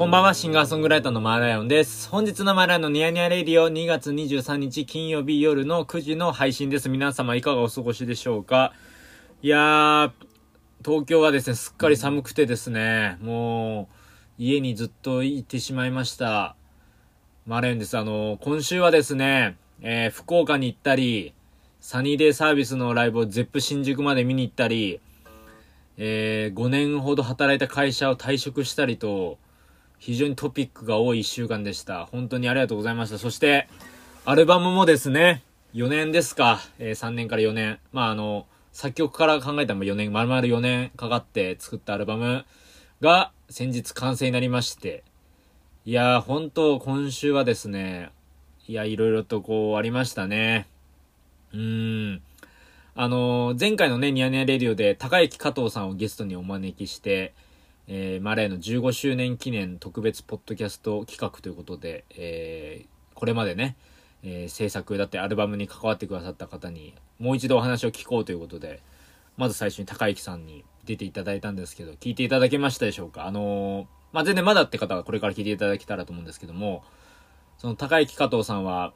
こんばんは、シンガーソングライターのマーライオンです。本日のマーライオンのニヤニヤレディオ2月23日金曜日夜の9時の配信です。皆様いかがお過ごしでしょうか？いやー、東京はですね、すっかり寒くてですね、もう、家にずっといてしまいました。マーライオンです。あの、今週はですね、えー、福岡に行ったり、サニーデイサービスのライブをゼップ新宿まで見に行ったり、えー、5年ほど働いた会社を退職したりと、非常にトピックが多い1週間でした。本当にありがとうございました。そして、アルバムもですね、4年ですか、えー、3年から4年。まあ、あの、作曲から考えたら4年、丸々4年かかって作ったアルバムが先日完成になりまして、いやー、本当今週はですね、いや、いろいろとこうありましたね。うーん。あのー、前回のね、ニヤニヤレディオで高雪加藤さんをゲストにお招きして、えー、マレーの15周年記念特別ポッドキャスト企画ということで、えー、これまでね、えー、制作だってアルバムに関わってくださった方にもう一度お話を聞こうということで、まず最初に高之さんに出ていただいたんですけど、聞いていただけましたでしょうか？あのー、まあ、全然まだって方はこれから聞いていただけたらと思うんですけども、その高之加藤さんは、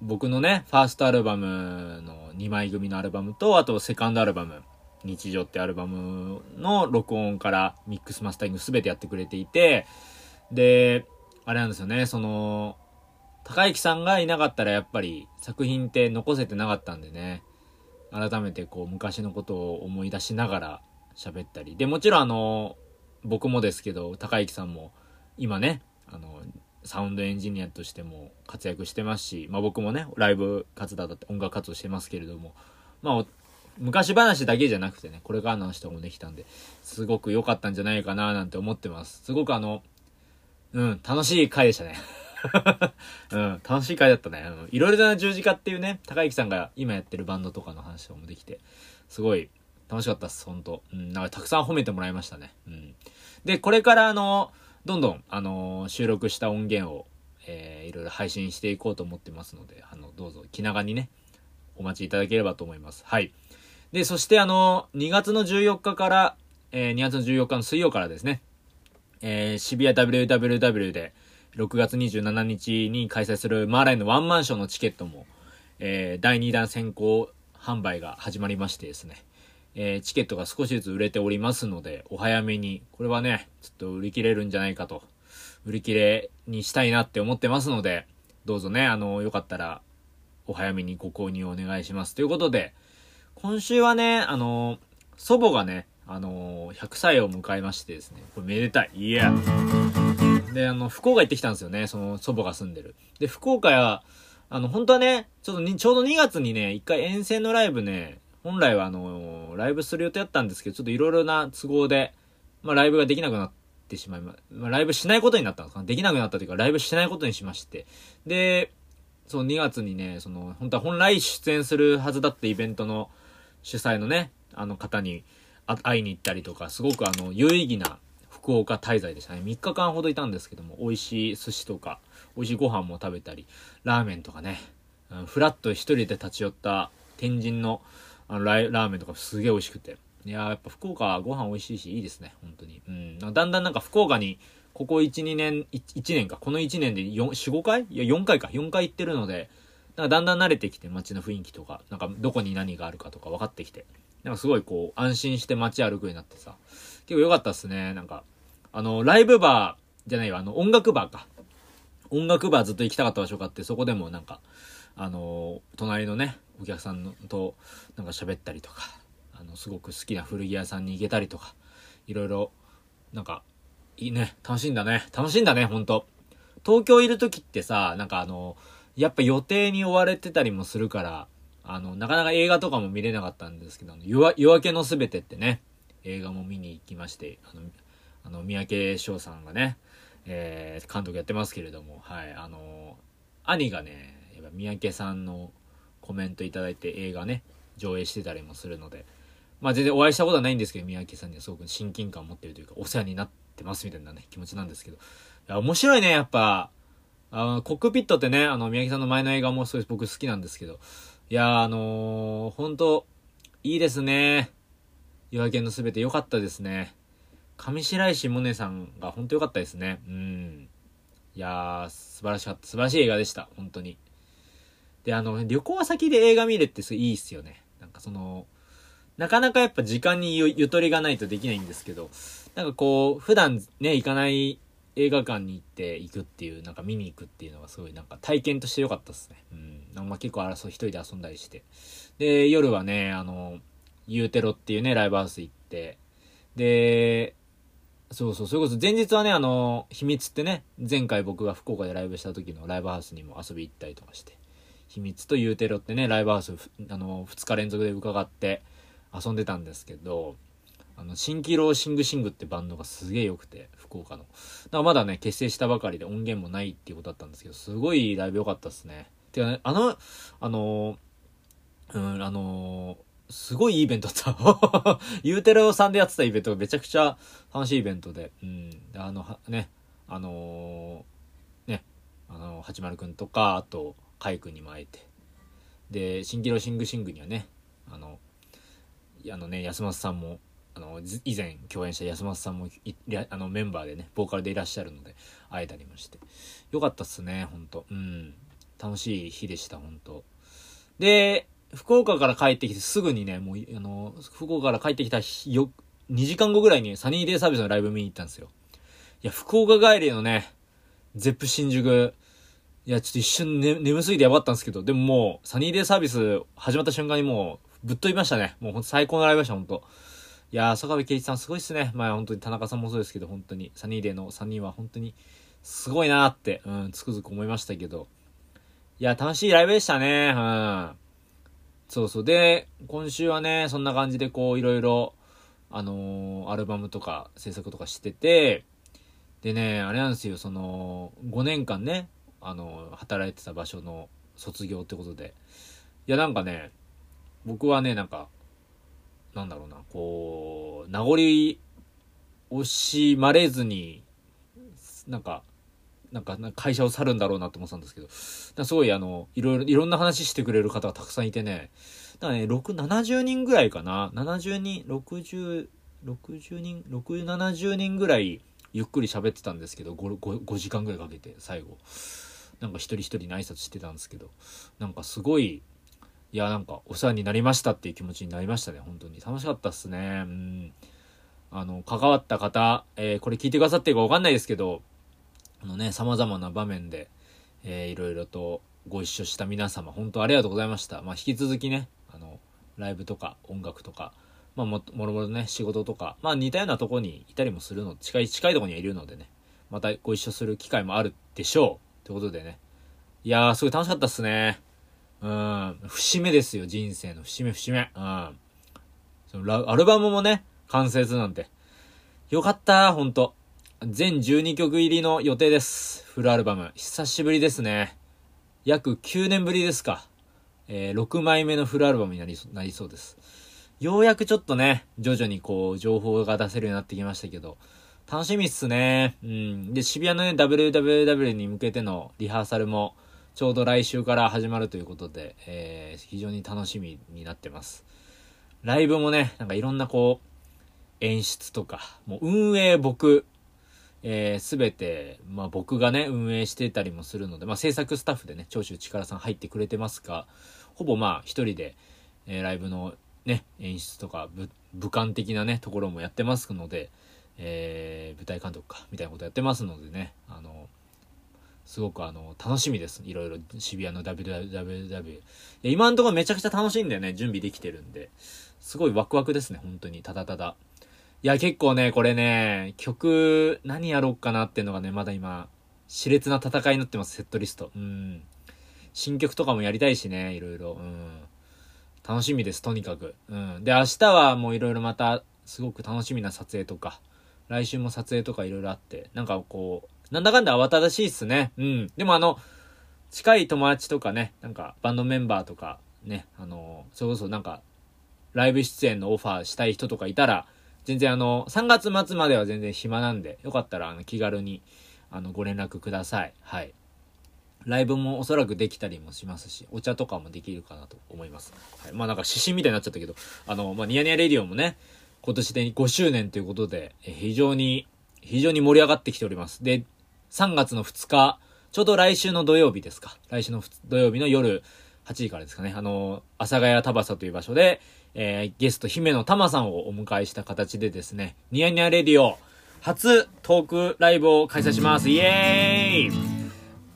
僕のね、ファーストアルバムの2枚組のアルバムと、あとセカンドアルバム、日常ってアルバムの録音からミックスマスタリング全てやってくれていて、で、あれなんですよね、その、高之さんがいなかったらやっぱり作品って残せてなかったんでね、改めてこう昔のことを思い出しながら喋ったり。で、もちろんあの、僕もですけど、高之さんも今ね、あの、サウンドエンジニアとしても活躍してますし、まあ僕もね、ライブ活動だって音楽活動してますけれども、まあ昔話だけじゃなくてね、これからの話とかもできたんで、すごく良かったんじゃないかななんて思ってます。すごくあの、うん、楽しい回でしたね。うん、楽しい回だったね。うん、いろいろな十字架っていうね、高之さんが今やってるバンドとかの話とかもできて、すごい楽しかったっす、ほんと。うん、なんかたくさん褒めてもらいましたね。うん。で、これからあの、どんどん、あの収録した音源を、えー、いろいろ配信していこうと思ってますので、あの、どうぞ気長にね、お待ちいただければと思います。はい。で、そしてあの、2月の14日から、えー、2月の14日の水曜からですね、えー、渋谷 WWW で、6月27日に開催するマーライのワンマンションのチケットも、えー、第2弾先行販売が始まりましてですね、えー、チケットが少しずつ売れておりますので、お早めに、これはね、ちょっと売り切れるんじゃないかと、売り切れにしたいなって思ってますので、どうぞね、あの、よかったら、お早めにご購入お願いします。ということで、今週はね、あの、祖母がね、あの、100歳を迎えましてですね、これめでたい。いや。で、あの、福岡行ってきたんですよね、その祖母が住んでる。で、福岡や、あの、本当はね、ちょっとに、ちょうど2月にね、一回遠征のライブね、本来はあの、ライブする予定だったんですけど、ちょっといろいろな都合で、まあ、ライブができなくなってしまいま、まあ、ライブしないことになったんですかできなくなったというか、ライブしないことにしまして。で、その2月にね、その、本当は本来出演するはずだったイベントの、主催のね、あの方に会いに行ったりとか、すごくあの、有意義な福岡滞在でしたね。3日間ほどいたんですけども、美味しい寿司とか、美味しいご飯も食べたり、ラーメンとかね、フラッと一人で立ち寄った天神のあのラーメンとかすげえ美味しくて。いややっぱ福岡ご飯美味しいし、いいですね、本当に。うん。だんだんなんか福岡に、ここ1、2年、1, 1年か、この1年で4、4、5回？いや、4回か、4回行ってるので、なんかだんだん慣れてきて街の雰囲気とか、なんかどこに何があるかとか分かってきて、なんかすごいこう安心して街歩くようになってさ、結構良かったっすね。なんか、あの、ライブバーじゃないよ、あの、音楽バーか。音楽バーずっと行きたかった場所があって、そこでもなんか、あの、隣のね、お客さんとなんか喋ったりとか、あの、すごく好きな古着屋さんに行けたりとか、いろいろ、なんか、いいね、楽しいんだね。楽しいんだね、ほんと。東京いる時ってさ、なんかあの、やっぱ予定に追われてたりもするから、あの、なかなか映画とかも見れなかったんですけど、夜夜明けのすべてってね、映画も見に行きまして、あの、あの三宅翔さんがね、えー、監督やってますけれども、はい、あの、兄がね、やっぱ三宅さんのコメントいただいて映画ね、上映してたりもするので、まあ全然お会いしたことはないんですけど、三宅さんにはすごく親近感を持ってるというか、お世話になってますみたいなね、気持ちなんですけど、いや、面白いね、やっぱ、あの、コックピットってね、あの、宮城さんの前の映画もすごい僕好きなんですけど、いやあのー、ほんと、いいですね。夜明けのすべて良かったですね。上白石萌音さんが本当良かったですね。うん。いやー、素晴らしかった。素晴らしい映画でした。本当に。で、あの、旅行先で映画見るってすごいいいっすよね。なんかその、なかなかやっぱ時間にゆとりがないとできないんですけど、なんかこう、普段ね、行かない映画館に行って行くっていう、なんか見に行くっていうのがすごいなんか体験として良かったですね。うん。まあ、結構争い一人で遊んだりして。で、夜はね、あの、ユーテロっていうね、ライブハウス行って、で、そうそう、それこそ前日はね、あの、秘密ってね、前回僕が福岡でライブした時のライブハウスにも遊び行ったりとかして、秘密とユーテロってね、ライブハウス、あの、2日連続で伺って遊んでたんですけど、あの、新キロシングシングってバンドがすげえ良くて、福岡の。だからまだね、結成したばかりで音源もないっていうことだったんですけど、すごいライブ良かったっすね。てかね、あの、あの、うん、あのすごいいいイベントだった。ユーテロさんでやってたイベントがめちゃくちゃ楽しいイベントで、うん。あの、ね、あの、ね、あの、八丸くんとか、あと、カイくんにも会えて。で、新キロシングシングにはね、あの、あのね、安松さんも、あの、以前共演した安松さんもあのメンバーでね、ボーカルでいらっしゃるので、会えたりもして。よかったっすね、ほんと。うん。楽しい日でした、ほんと。で、福岡から帰ってきてすぐにね、もう、あの、福岡から帰ってきた、よ、2時間後ぐらいにサニーデイサービスのライブ見に行ったんですよ。いや、福岡帰りのね、ゼップ新宿、いや、ちょっと一瞬、ね、眠すぎてやばったんですけど、でももう、サニーデイサービス始まった瞬間にもう、ぶっ飛びましたね。もうほんと最高のライブでした、ほんと。いや、坂部圭一さんすごいっすね。まあ本当に田中さんもそうですけど、本当に、サニーデイの3人は本当に、すごいなーって、うん、つくづく思いましたけど。いや、楽しいライブでしたね。うん。そうそう。で、今週はね、そんな感じでこう、いろいろ、あのー、アルバムとか制作とかしてて、でね、あれなんですよ、その、5年間ね、あのー、働いてた場所の卒業ってことで。いや、なんかね、僕はね、なんか、なんだろうな、こう、名残惜しまれずに、なんか、なんか、会社を去るんだろうなと思ってたんですけど、すごいあの、いろいろ、いろんな話してくれる方がたくさんいてね、だからね、6、70人ぐらいかな、70人、60、60人、6、70人ぐらいゆっくり喋ってたんですけど、5, 5, 5時間ぐらいかけて、最後。なんか一人一人に挨拶してたんですけど、なんかすごい、いや、なんかお世話になりましたっていう気持ちになりましたね、本当に。楽しかったっすね。うん。あの、関わった方、えー、これ聞いてくださってるかわかんないですけど、あのね、様々な場面で、えー、いろいろとご一緒した皆様、本当ありがとうございました。まあ、引き続きね、あの、ライブとか音楽とか、まあ、も、もろもろね、仕事とか、まあ、似たようなとこにいたりもするの、近い、近いとこにはいるのでね、またご一緒する機会もあるでしょう。ってことでね。いやー、すごい楽しかったっすね。うん。節目ですよ、人生の節目、節目。うん。そのアルバムもね、完成するなんて。よかったほんと。全12曲入りの予定です。フルアルバム。久しぶりですね。約9年ぶりですか。えー、6枚目のフルアルバムになりなりそうです。ようやくちょっとね、徐々にこう、情報が出せるようになってきましたけど、楽しみっすね。うん。で、渋谷のね、WWW に向けてのリハーサルも、ちょうど来週から始まるということで、えー、非常に楽しみになってます。ライブもね、なんかいろんなこう、演出とか、もう運営僕、えー、べて、まあ僕がね、運営してたりもするので、まあ制作スタッフでね、長州力さん入ってくれてますが、ほぼまあ一人で、えー、ライブのね、演出とか、武漢的なね、ところもやってますので、えー、舞台監督か、みたいなことやってますのでね、あの、すごくあの、楽しみです。いろいろ渋谷の WWW。今んところめちゃくちゃ楽しいんだよね、準備できてるんで。すごいワクワクですね、本当に。ただただ。いや、結構ね、これね、曲、何やろうかなっていうのがね、まだ今、熾烈な戦いになってます、セットリスト。うん。新曲とかもやりたいしね、いろいろ。うん。楽しみです、とにかく。うん。で、明日はもういろいろまた、すごく楽しみな撮影とか、来週も撮影とかいろいろあって、なんかこう、なんだかんだ慌ただしいっすね。うん。でもあの、近い友達とかね、なんかバンドメンバーとか、ね、あの、それこそなんか、ライブ出演のオファーしたい人とかいたら、全然あの、3月末までは全然暇なんで、よかったらあの気軽にあのご連絡ください。はい。ライブもおそらくできたりもしますし、お茶とかもできるかなと思います。はい。まあなんか指針みたいになっちゃったけど、あの、まあニヤニヤレディオもね、今年で5周年ということで、非常に、非常に盛り上がってきております。で、3月の2日、ちょうど来週の土曜日ですか。来週の土曜日の夜8時からですかね。あの、阿佐ヶ谷タバサという場所で、えー、ゲスト姫野玉さんをお迎えした形でですね、ニヤニヤレディオ初トークライブを開催します。イエーイ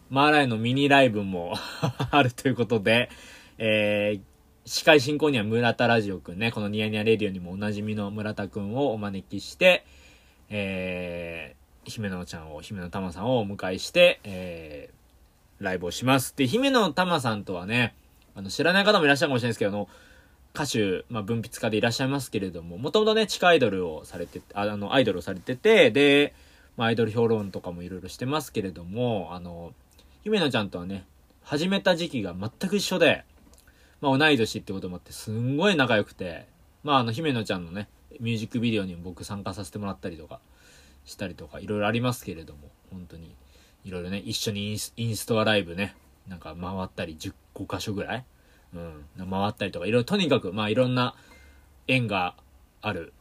マーライのミニライブも あるということで、えー、司会進行には村田ラジオくんね、このニヤニヤレディオにもおなじみの村田くんをお招きして、えー、姫野ちゃんを、姫野玉さんをお迎えして、えー、ライブをします。で、姫野玉さんとはね、あの、知らない方もいらっしゃるかもしれないですけど、あの、歌手、まあ、文筆家でいらっしゃいますけれども、もともとね、地下アイドルをされて、あの、アイドルをされてて、で、まあ、アイドル評論とかもいろいろしてますけれども、あの、姫野ちゃんとはね、始めた時期が全く一緒で、まあ、同い年ってこともあって、すんごい仲良くて、まあ、あの、姫野ちゃんのね、ミュージックビデオにも僕参加させてもらったりとか、したりとか、いろいろありますけれども、本当に、いろいろね、一緒にインストアライブね、なんか回ったり、10、5箇所ぐらい？うん、回ったりとか、いろいろ、とにかく、まあ、いろんな縁がある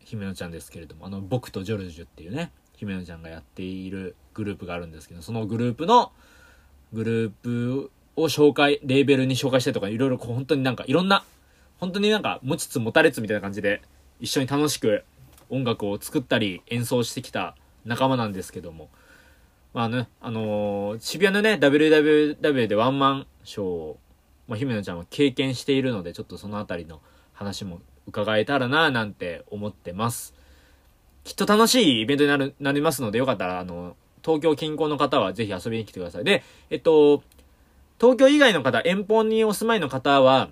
姫野ちゃんですけれども、あの、僕とジョルジュっていうね、姫野ちゃんがやっているグループがあるんですけど、そのグループの、グループを紹介、レーベルに紹介したりとか、いろいろ本当になんか、いろんな、本当になんか、持ちつ持たれつみたいな感じで、一緒に楽しく音楽を作ったり、演奏してきた仲間なんですけども、まあね、あのー、渋谷のね、WWW でワンマンショーをまあ、姫野ちゃんは経験しているので、ちょっとそのあたりの話も伺えたらなぁ、なんて思ってます。きっと楽しいイベントになる、なりますので、よかったら、あの、東京近郊の方はぜひ遊びに来てください。で、えっと、東京以外の方、遠方にお住まいの方は、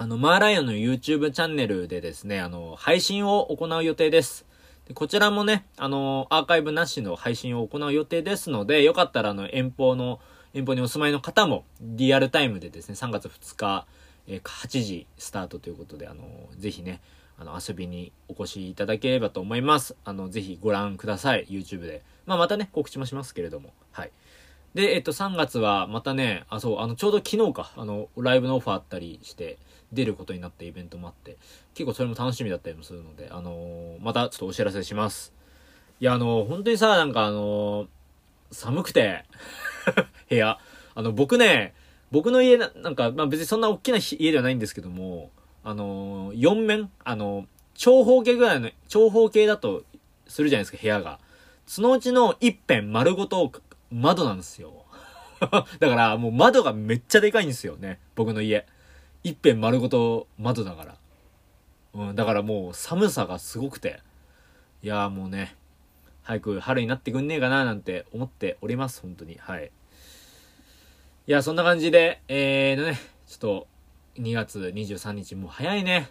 あの、マーライオンの YouTube チャンネルでですね、あの、配信を行う予定です。でこちらもね、あの、アーカイブなしの配信を行う予定ですので、よかったら、あの、遠方の遠方にお住まいの方もリアルタイムでですね、3月2日、え、8時スタートということで、あの、ぜひね、あの、遊びにお越しいただければと思います。あの、ぜひご覧ください。YouTube で。まあ、またね、告知もしますけれども。はい。で、えっと、3月は、またね、あ、そう、あの、ちょうど昨日か、あの、ライブのオファーあったりして、出ることになったイベントもあって、結構それも楽しみだったりもするので、あのー、またちょっとお知らせします。いや、あのー、本当にさ、なんかあのー、寒くて 部屋。あの、僕ね、僕の家な、なんか、まあ別にそんな大きな家ではないんですけども、あのー、4面あの、長方形ぐらいの、長方形だとするじゃないですか、部屋が。そのうちの一辺丸ごと窓なんですよ。だからもう窓がめっちゃでかいんですよね、僕の家。一辺丸ごと窓だから。うん、だからもう寒さがすごくて。いやもうね、早く春になってくんねえかななんて思っております、本当に。はい。いや、そんな感じで、えーね、ちょっと、2月23日、もう早いね。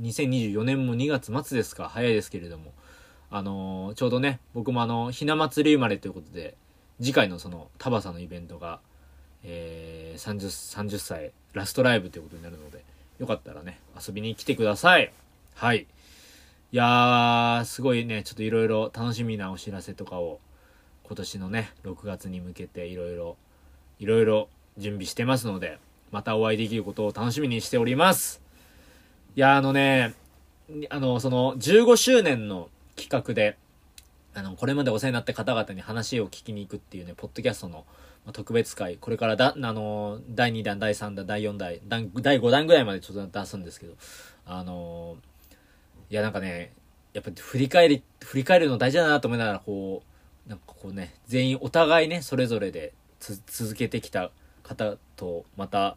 2024年も2月末ですか。早いですけれども。あのー、ちょうどね、僕もあの、ひな祭り生まれということで、次回のその、タバサのイベントが、えー、30、30歳ラストライブということになるので、よかったらね、遊びに来てください。はい。いやー、すごいね、ちょっといろいろ楽しみなお知らせとかを、今年のね、6月に向けていろいろ、いろいろ準備してますので、またお会いできることを楽しみにしております。いや、あのね、あの、その、15周年の企画で、あの、これまでお世話になった方々に話を聞きに行くっていうね、ポッドキャストの特別会、これからだ、あの、第2弾、第3弾、第4弾、第5弾ぐらいまでちょっと出すんですけど、あのいや、なんかね、やっぱ振り返り、振り返るの大事だなと思いながら、こう、なんかこうね、全員お互いね、それぞれで続けてきた方とまた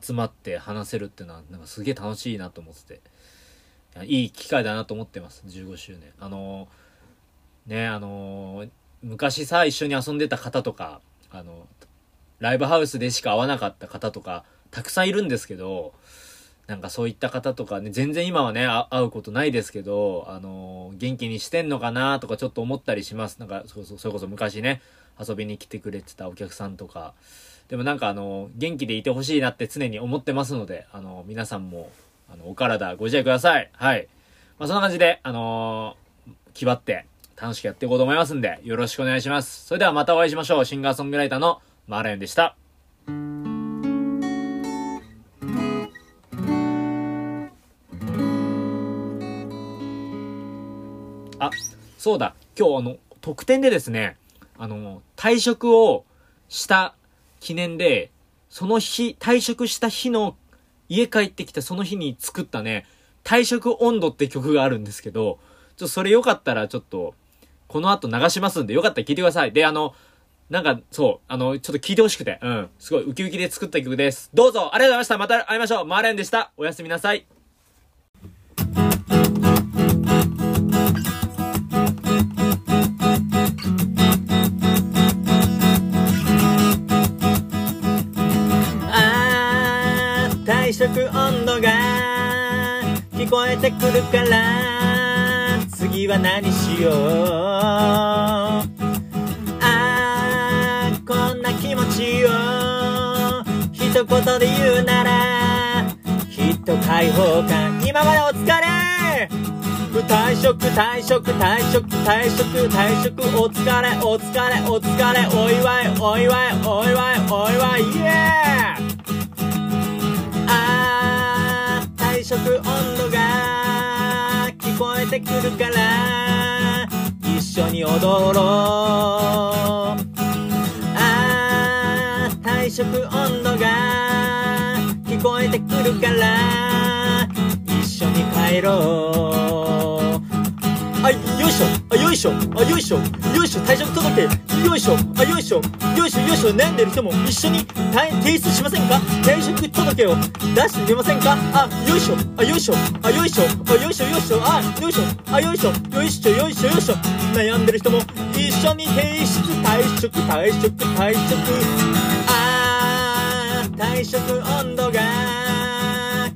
集まって話せるっていうのは、なんかすげえ楽しいなと思ってて、いい機会だなと思ってます、15周年。あの、ね、あの、昔さ、一緒に遊んでた方とか、あの、ライブハウスでしか会わなかった方とか、たくさんいるんですけど、なんかそういった方とかね、全然今はね、会うことないですけど、あのー、元気にしてんのかなとかちょっと思ったりします。なんか、そうそ、れこそ昔ね、遊びに来てくれてたお客さんとか。でもなんかあのー、元気でいてほしいなって常に思ってますので、あのー、皆さんも、あの、お体ご自愛ください。はい。まあ、そんな感じで、あの気張って楽しくやっていこうと思いますんで、よろしくお願いします。それではまたお会いしましょう。シンガーソングライターのマーライオンでした。あ、そうだ。今日あの、特典でですね、あの、退職をした記念で、その日、退職した日の家帰ってきたその日に作ったね、退職温度って曲があるんですけど、ちょっとそれよかったらちょっと、この後流しますんで、よかったら聴いてください。で、あの、なんか、そう、あの、ちょっと聴いてほしくて、うん、すごいウキウキで作った曲です。どうぞ。ありがとうございました。また会いましょう。マーレンでした。おやすみなさい。退職温度が聞こえてくるから。は何しよう。あーこんな気持ちを。一言で言うならきっと解放感。今までお疲れ。退職退職退職退職退職。お疲れお疲れお疲れ。お祝いお祝い。てくるから一緒に踊ろう。あー退職温度が聞こえてくるから一緒に帰ろう。よいしょ。あよいしょ。あよいしょ。よいしょ。退職届。よいしょ。あよいしょ。よいしょ。よいしょ。悩んでる人も一緒に提出しませんか？転職届を出してみませんか？あよいしょ。あよいしょ。あよいしょ。あよいしょ。よいしょ。あよいしょ。あよいしょ。よいしょ。よいしょ。よいしょ。悩んでる人も一緒に提出。退職。退職。退職。あ退職温度が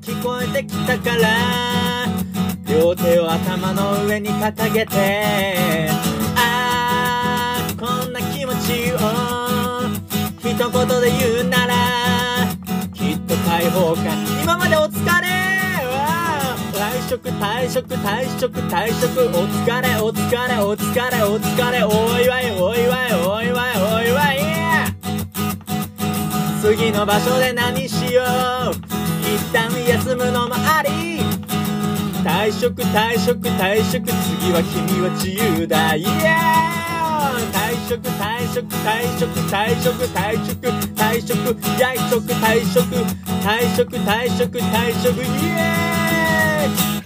聞こえてきたから。両手を頭の上に掲げてああこんな気持ちを一言で言うならきっと解放感今までお疲れ退職退職退職退職お疲れお疲れお疲れお疲れお祝いお祝いお祝いお祝い。次の場所で何しよう一旦休むのもあり退職退職退職次は君は自由だ。イエー退職退職退職退職退職退職退職退職退職退職退職イエーイ